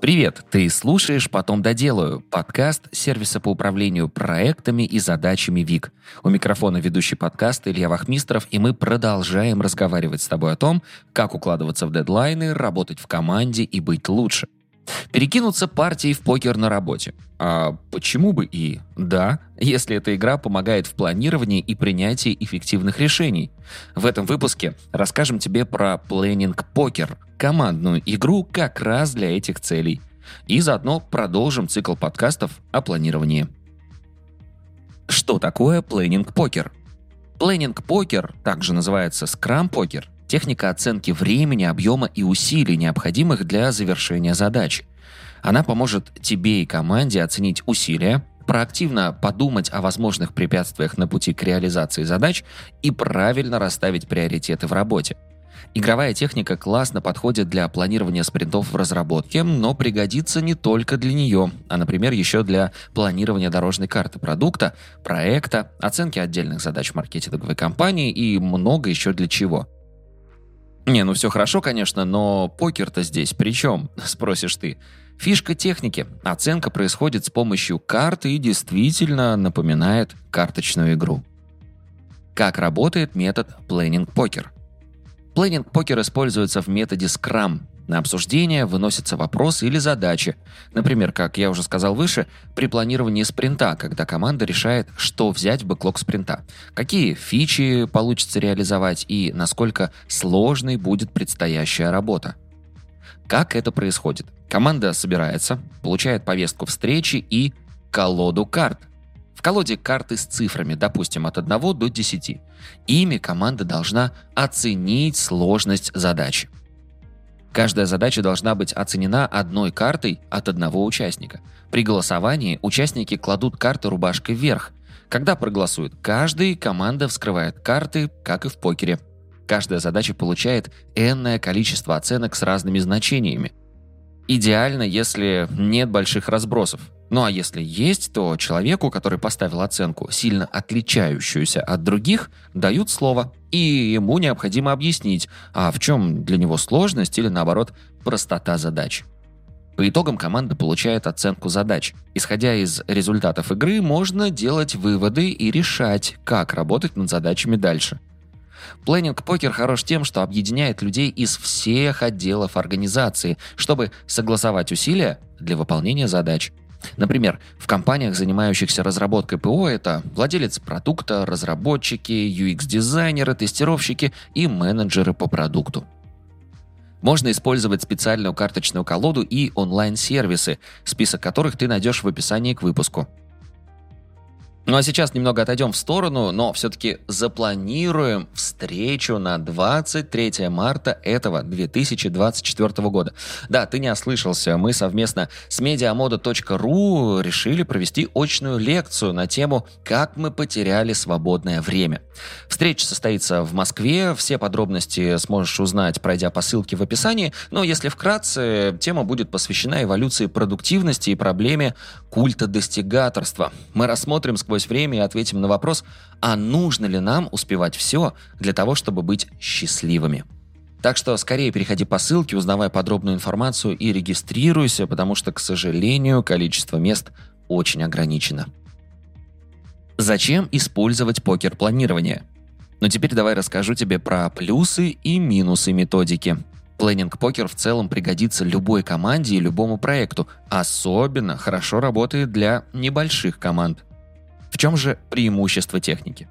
Привет! Ты слушаешь «Потом доделаю» — подкаст сервиса по управлению проектами и задачами ВИК. У микрофона ведущий подкаст Илья Вахмистров, и мы продолжаем разговаривать с тобой о том, как укладываться в дедлайны, работать в команде и быть лучше. Перекинуться партией в покер на работе. А почему бы и да, если эта игра помогает в планировании и принятии эффективных решений? В этом выпуске расскажем тебе про Planning Poker, командную игру как раз для этих целей. И заодно продолжим цикл подкастов о планировании. Что такое Planning Poker? Planning Poker, также называется Scrum Poker – техника оценки времени, объема и усилий, необходимых для завершения задачи. Она поможет тебе и команде оценить усилия, проактивно подумать о возможных препятствиях на пути к реализации задач и правильно расставить приоритеты в работе. Игровая техника классно подходит для планирования спринтов в разработке, но пригодится не только для нее, а, например, еще для планирования дорожной карты продукта, проекта, оценки отдельных задач маркетинговой компании и много еще для чего – не, ну все хорошо, конечно, но покер-то здесь при чем? Спросишь ты. Фишка техники. Оценка происходит с помощью карты и действительно напоминает карточную игру. Как работает метод Planning Poker? Planning Poker используется в методе Scrum, на обсуждение выносятся вопросы или задачи. Например, как я уже сказал выше, при планировании спринта, когда команда решает, что взять в бэклог спринта, какие фичи получится реализовать и насколько сложной будет предстоящая работа. Как это происходит? Команда собирается, получает повестку встречи и колоду карт. В колоде карты с цифрами, допустим, от 1 до 10. Ими команда должна оценить сложность задачи. Каждая задача должна быть оценена одной картой от одного участника. При голосовании участники кладут карты рубашкой вверх. Когда проголосует каждый, команда вскрывает карты, как и в покере. Каждая задача получает энное количество оценок с разными значениями. Идеально, если нет больших разбросов. Ну а если есть, то человеку, который поставил оценку, сильно отличающуюся от других, дают слово, и ему необходимо объяснить, а в чем для него сложность или наоборот простота задач. По итогам команда получает оценку задач. Исходя из результатов игры, можно делать выводы и решать, как работать над задачами дальше. Планинг покер хорош тем, что объединяет людей из всех отделов организации, чтобы согласовать усилия для выполнения задач. Например, в компаниях, занимающихся разработкой ПО, это владелец продукта, разработчики, UX-дизайнеры, тестировщики и менеджеры по продукту. Можно использовать специальную карточную колоду и онлайн-сервисы, список которых ты найдешь в описании к выпуску. Ну а сейчас немного отойдем в сторону, но все-таки запланируем встречу на 23 марта этого 2024 года. Да, ты не ослышался, мы совместно с mediamoda.ru решили провести очную лекцию на тему «Как мы потеряли свободное время». Встреча состоится в Москве, все подробности сможешь узнать, пройдя по ссылке в описании, но если вкратце, тема будет посвящена эволюции продуктивности и проблеме культа достигаторства. Мы рассмотрим сквозь сквозь время и ответим на вопрос, а нужно ли нам успевать все для того, чтобы быть счастливыми. Так что скорее переходи по ссылке, узнавай подробную информацию и регистрируйся, потому что, к сожалению, количество мест очень ограничено. Зачем использовать покер-планирование? Но теперь давай расскажу тебе про плюсы и минусы методики. Planning poker в целом пригодится любой команде и любому проекту. Особенно хорошо работает для небольших команд. В чем же преимущество техники?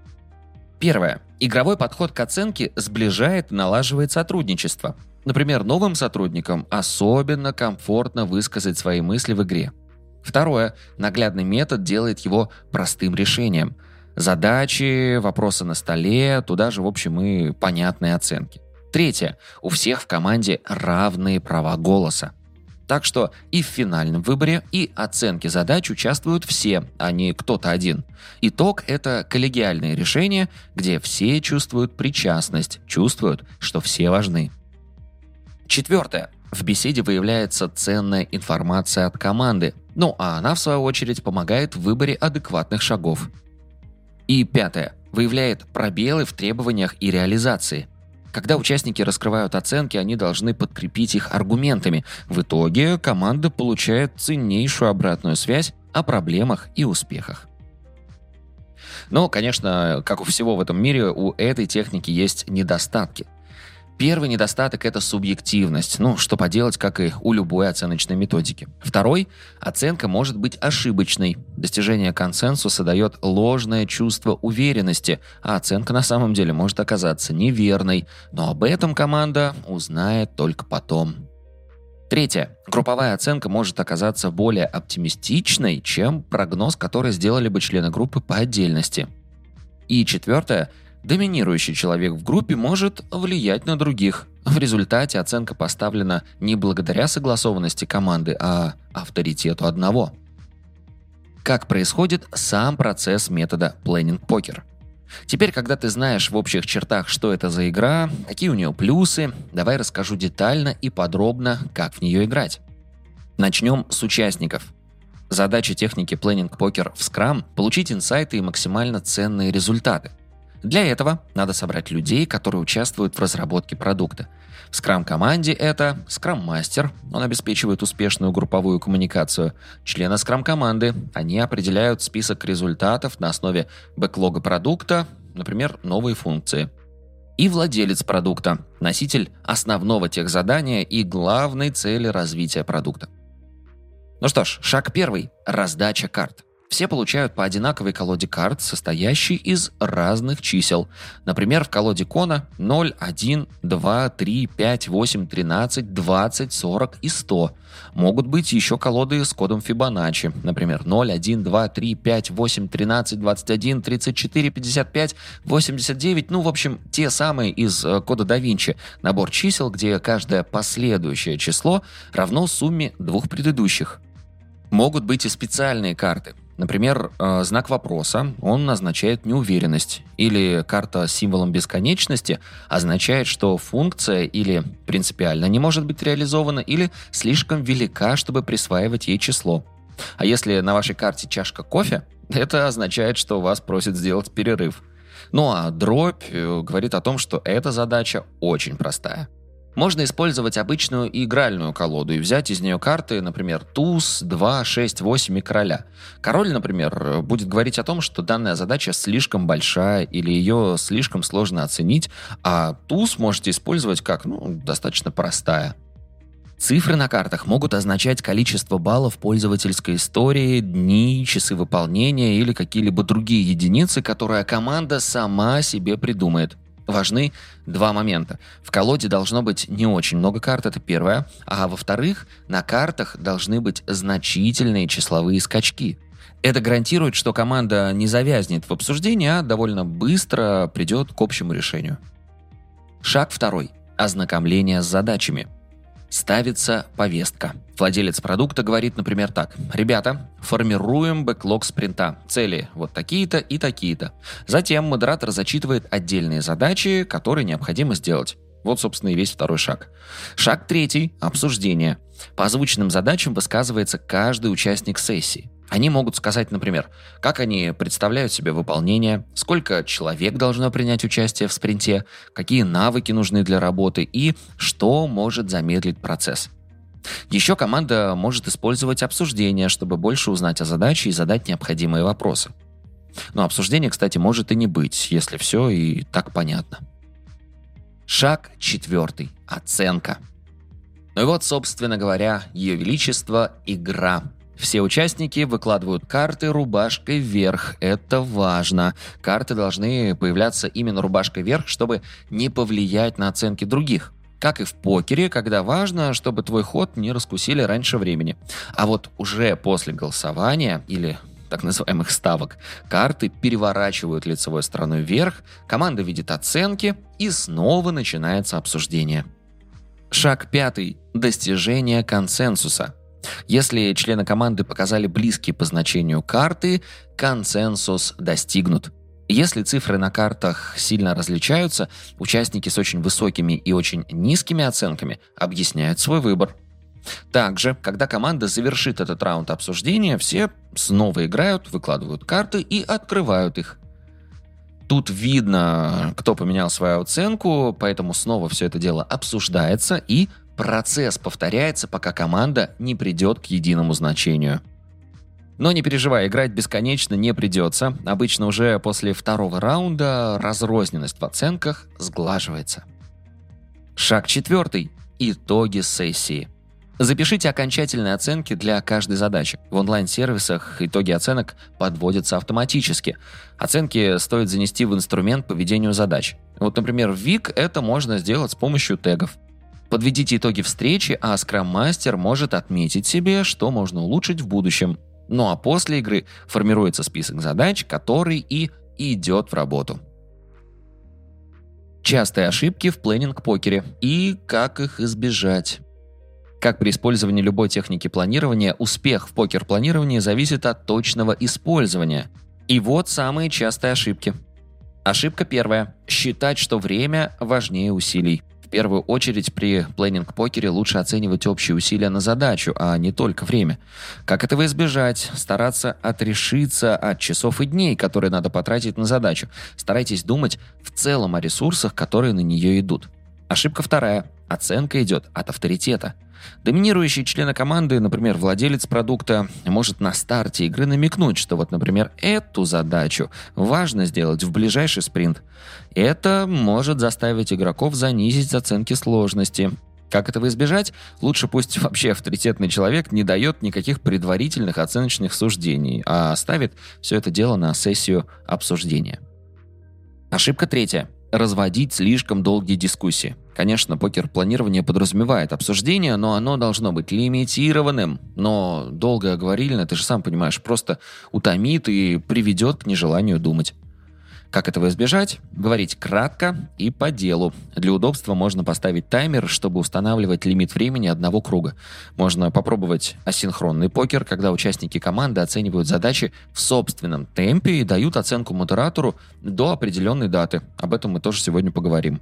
Первое. Игровой подход к оценке сближает и налаживает сотрудничество. Например, новым сотрудникам особенно комфортно высказать свои мысли в игре. Второе. Наглядный метод делает его простым решением. Задачи, вопросы на столе, туда же, в общем, и понятные оценки. Третье. У всех в команде равные права голоса. Так что и в финальном выборе, и оценке задач участвуют все, а не кто-то один. Итог – это коллегиальное решение, где все чувствуют причастность, чувствуют, что все важны. Четвертое. В беседе выявляется ценная информация от команды, ну а она, в свою очередь, помогает в выборе адекватных шагов. И пятое. Выявляет пробелы в требованиях и реализации – Когда участники раскрывают оценки, они должны подкрепить их аргументами. В итоге команда получает ценнейшую обратную связь о проблемах и успехах. Но, конечно, как у всего в этом мире, у этой техники есть недостатки – Первый недостаток – это субъективность. Ну, что поделать, как и у любой оценочной методики. Второй – оценка может быть ошибочной. Достижение консенсуса дает ложное чувство уверенности, а оценка на самом деле может оказаться неверной. Но об этом команда узнает только потом. Третье. Групповая оценка может оказаться более оптимистичной, чем прогноз, который сделали бы члены группы по отдельности. И четвертое – Доминирующий человек в группе может влиять на других. В результате оценка поставлена не благодаря согласованности команды, а авторитету одного. Как происходит сам процесс метода Planning Poker? Теперь, когда ты знаешь в общих чертах, что это за игра, какие у нее плюсы, давай расскажу детально и подробно, как в нее играть. Начнем с участников. Задача техники Planning Poker в Scrum – получить инсайты и максимально ценные результаты – для этого надо собрать людей, которые участвуют в разработке продукта. В скрам-команде это скрам-мастер, он обеспечивает успешную групповую коммуникацию. Члены скрам-команды, они определяют список результатов на основе бэклога продукта, например, новые функции. И владелец продукта, носитель основного техзадания и главной цели развития продукта. Ну что ж, шаг первый – раздача карт. Все получают по одинаковой колоде карт, состоящей из разных чисел. Например, в колоде Кона 0, 1, 2, 3, 5, 8, 13, 20, 40 и 100. Могут быть еще колоды с кодом Фибоначчи. Например, 0, 1, 2, 3, 5, 8, 13, 21, 34, 55, 89. Ну, в общем, те самые из э, кода да Винчи. Набор чисел, где каждое последующее число равно сумме двух предыдущих. Могут быть и специальные карты – Например, э, знак вопроса, он означает неуверенность, или карта с символом бесконечности означает, что функция или принципиально не может быть реализована, или слишком велика, чтобы присваивать ей число. А если на вашей карте чашка кофе, это означает, что вас просят сделать перерыв. Ну а дробь э, говорит о том, что эта задача очень простая. Можно использовать обычную игральную колоду и взять из нее карты, например, туз, 2, 6, 8 и короля. Король, например, будет говорить о том, что данная задача слишком большая или ее слишком сложно оценить, а туз можете использовать как ну, достаточно простая. Цифры на картах могут означать количество баллов пользовательской истории, дни, часы выполнения или какие-либо другие единицы, которые команда сама себе придумает важны два момента. В колоде должно быть не очень много карт, это первое. А во-вторых, на картах должны быть значительные числовые скачки. Это гарантирует, что команда не завязнет в обсуждении, а довольно быстро придет к общему решению. Шаг второй. Ознакомление с задачами – ставится повестка. Владелец продукта говорит, например, так. Ребята, формируем бэклог спринта. Цели вот такие-то и такие-то. Затем модератор зачитывает отдельные задачи, которые необходимо сделать. Вот, собственно, и весь второй шаг. Шаг третий – обсуждение. По озвученным задачам высказывается каждый участник сессии. Они могут сказать, например, как они представляют себе выполнение, сколько человек должно принять участие в спринте, какие навыки нужны для работы и что может замедлить процесс. Еще команда может использовать обсуждение, чтобы больше узнать о задаче и задать необходимые вопросы. Но обсуждение, кстати, может и не быть, если все и так понятно. Шаг четвертый. Оценка. Ну и вот, собственно говоря, Ее Величество – игра – все участники выкладывают карты рубашкой вверх. Это важно. Карты должны появляться именно рубашкой вверх, чтобы не повлиять на оценки других. Как и в покере, когда важно, чтобы твой ход не раскусили раньше времени. А вот уже после голосования или так называемых ставок, карты переворачивают лицевой стороной вверх, команда видит оценки и снова начинается обсуждение. Шаг пятый. Достижение консенсуса. Если члены команды показали близкие по значению карты, консенсус достигнут. Если цифры на картах сильно различаются, участники с очень высокими и очень низкими оценками объясняют свой выбор. Также, когда команда завершит этот раунд обсуждения, все снова играют, выкладывают карты и открывают их. Тут видно, кто поменял свою оценку, поэтому снова все это дело обсуждается и процесс повторяется, пока команда не придет к единому значению. Но не переживай, играть бесконечно не придется. Обычно уже после второго раунда разрозненность в оценках сглаживается. Шаг четвертый. Итоги сессии. Запишите окончательные оценки для каждой задачи. В онлайн-сервисах итоги оценок подводятся автоматически. Оценки стоит занести в инструмент по ведению задач. Вот, например, в Вик это можно сделать с помощью тегов. Подведите итоги встречи, а Scrum-мастер может отметить себе, что можно улучшить в будущем. Ну а после игры формируется список задач, который и идет в работу. Частые ошибки в планинг-покере и как их избежать. Как при использовании любой техники планирования, успех в покер-планировании зависит от точного использования. И вот самые частые ошибки. Ошибка первая. Считать, что время важнее усилий. В первую очередь при планинг-покере лучше оценивать общие усилия на задачу, а не только время. Как этого избежать? Стараться отрешиться от часов и дней, которые надо потратить на задачу. Старайтесь думать в целом о ресурсах, которые на нее идут. Ошибка вторая. Оценка идет от авторитета – Доминирующий член команды, например, владелец продукта, может на старте игры намекнуть, что вот, например, эту задачу важно сделать в ближайший спринт. Это может заставить игроков занизить оценки сложности. Как этого избежать? Лучше пусть вообще авторитетный человек не дает никаких предварительных оценочных суждений, а ставит все это дело на сессию обсуждения. Ошибка третья разводить слишком долгие дискуссии. Конечно, покер-планирование подразумевает обсуждение, но оно должно быть лимитированным. Но долго говорильно, ты же сам понимаешь, просто утомит и приведет к нежеланию думать. Как этого избежать? Говорить кратко и по делу. Для удобства можно поставить таймер, чтобы устанавливать лимит времени одного круга. Можно попробовать асинхронный покер, когда участники команды оценивают задачи в собственном темпе и дают оценку модератору до определенной даты. Об этом мы тоже сегодня поговорим.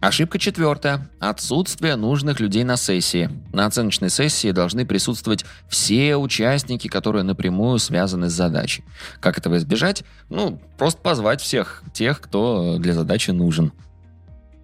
Ошибка четвертая. Отсутствие нужных людей на сессии. На оценочной сессии должны присутствовать все участники, которые напрямую связаны с задачей. Как этого избежать? Ну, просто позвать всех тех, кто для задачи нужен.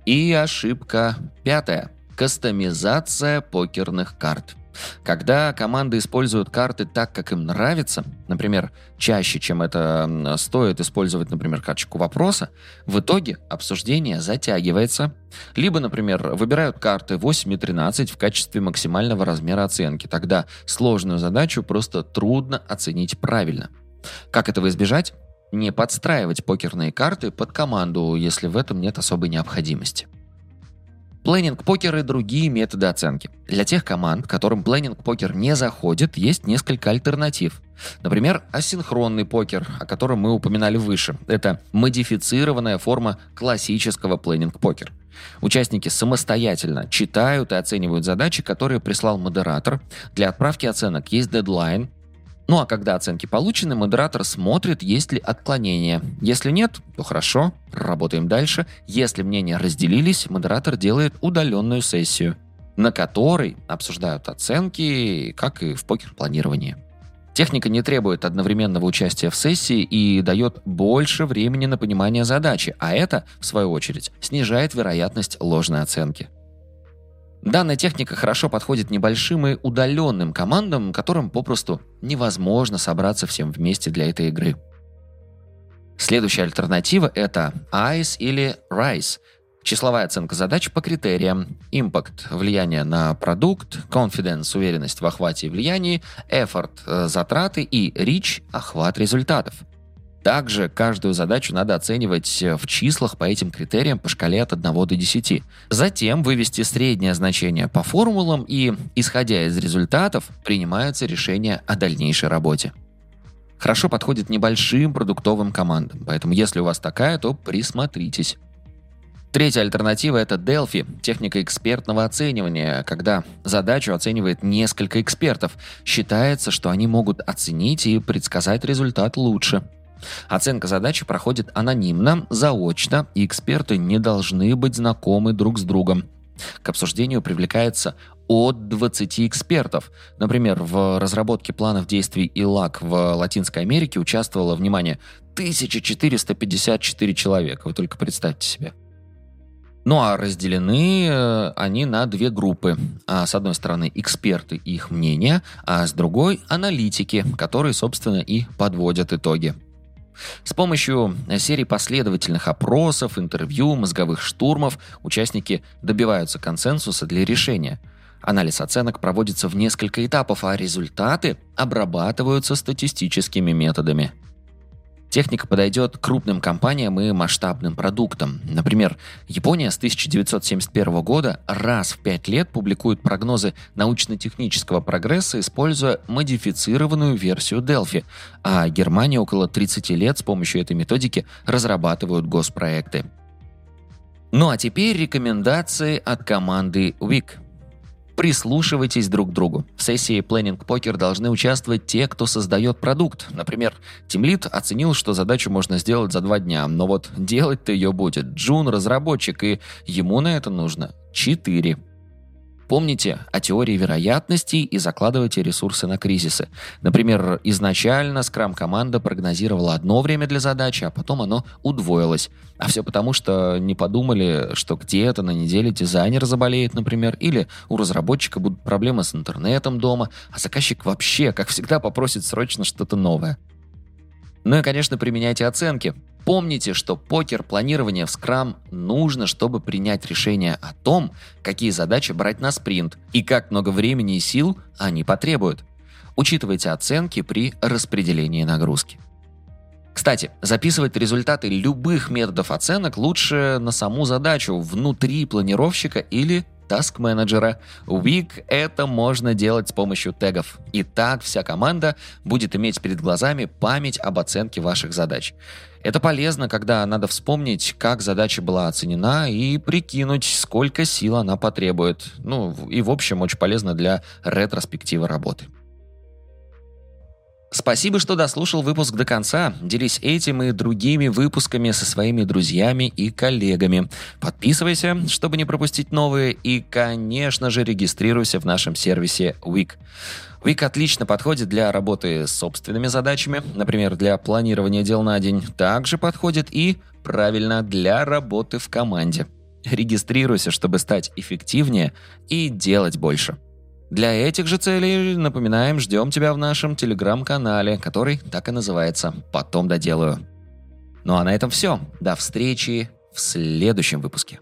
И ошибка пятая. Кастомизация покерных карт. Когда команды используют карты так, как им нравится, например, чаще, чем это стоит использовать, например, карточку вопроса, в итоге обсуждение затягивается. Либо, например, выбирают карты 8 и 13 в качестве максимального размера оценки. Тогда сложную задачу просто трудно оценить правильно. Как этого избежать? Не подстраивать покерные карты под команду, если в этом нет особой необходимости. Planning poker и другие методы оценки. Для тех команд, которым planning poker не заходит, есть несколько альтернатив. Например, асинхронный покер, о котором мы упоминали выше. Это модифицированная форма классического planning poker. Участники самостоятельно читают и оценивают задачи, которые прислал модератор. Для отправки оценок есть дедлайн, ну а когда оценки получены, модератор смотрит, есть ли отклонения. Если нет, то хорошо, работаем дальше. Если мнения разделились, модератор делает удаленную сессию, на которой обсуждают оценки, как и в покер-планировании. Техника не требует одновременного участия в сессии и дает больше времени на понимание задачи, а это, в свою очередь, снижает вероятность ложной оценки. Данная техника хорошо подходит небольшим и удаленным командам, которым попросту невозможно собраться всем вместе для этой игры. Следующая альтернатива – это ICE или RISE – числовая оценка задач по критериям. Impact – влияние на продукт, Confidence – уверенность в охвате и влиянии, Effort – затраты и Reach – охват результатов – также каждую задачу надо оценивать э, в числах по этим критериям по шкале от 1 до 10. Затем вывести среднее значение по формулам и, исходя из результатов, принимаются решения о дальнейшей работе. Хорошо подходит небольшим продуктовым командам, поэтому если у вас такая, то присмотритесь. Третья альтернатива – это Delphi, техника экспертного оценивания, когда задачу оценивает несколько экспертов. Считается, что они могут оценить и предсказать результат лучше – Оценка задачи проходит анонимно, заочно, и эксперты не должны быть знакомы друг с другом. К обсуждению привлекается от 20 экспертов. Например, в разработке планов действий ИЛАК в Латинской Америке участвовало, внимание, 1454 человека. Вы только представьте себе. Ну а разделены э, они на две группы. А, с одной стороны эксперты и их мнения, а с другой аналитики, которые, собственно, и подводят итоги. С помощью серии последовательных опросов, интервью, мозговых штурмов участники добиваются консенсуса для решения. Анализ оценок проводится в несколько этапов, а результаты обрабатываются статистическими методами. Техника подойдет крупным компаниям и масштабным продуктам. Например, Япония с 1971 года раз в пять лет публикует прогнозы научно-технического прогресса, используя модифицированную версию Delphi, а Германия около 30 лет с помощью этой методики разрабатывают госпроекты. Ну а теперь рекомендации от команды WIC. Прислушивайтесь друг к другу. В сессии Planning Poker должны участвовать те, кто создает продукт. Например, Тимлит оценил, что задачу можно сделать за два дня, но вот делать-то ее будет Джун, разработчик, и ему на это нужно 4. Помните о теории вероятностей и закладывайте ресурсы на кризисы. Например, изначально скрам-команда прогнозировала одно время для задачи, а потом оно удвоилось. А все потому, что не подумали, что где-то на неделе дизайнер заболеет, например, или у разработчика будут проблемы с интернетом дома, а заказчик вообще, как всегда, попросит срочно что-то новое. Ну и, конечно, применяйте оценки. Помните, что покер планирования в Scrum нужно, чтобы принять решение о том, какие задачи брать на спринт и как много времени и сил они потребуют. Учитывайте оценки при распределении нагрузки. Кстати, записывать результаты любых методов оценок лучше на саму задачу внутри планировщика или Task менеджера. Week это можно делать с помощью тегов. И так вся команда будет иметь перед глазами память об оценке ваших задач. Это полезно, когда надо вспомнить, как задача была оценена и прикинуть, сколько сил она потребует. Ну, и в общем, очень полезно для ретроспективы работы. Спасибо, что дослушал выпуск до конца. Делись этим и другими выпусками со своими друзьями и коллегами. Подписывайся, чтобы не пропустить новые, и, конечно же, регистрируйся в нашем сервисе Week. Week отлично подходит для работы с собственными задачами, например, для планирования дел на день. Также подходит и, правильно, для работы в команде. Регистрируйся, чтобы стать эффективнее и делать больше. Для этих же целей, напоминаем, ждем тебя в нашем телеграм-канале, который так и называется «Потом доделаю». Ну а на этом все. До встречи в следующем выпуске.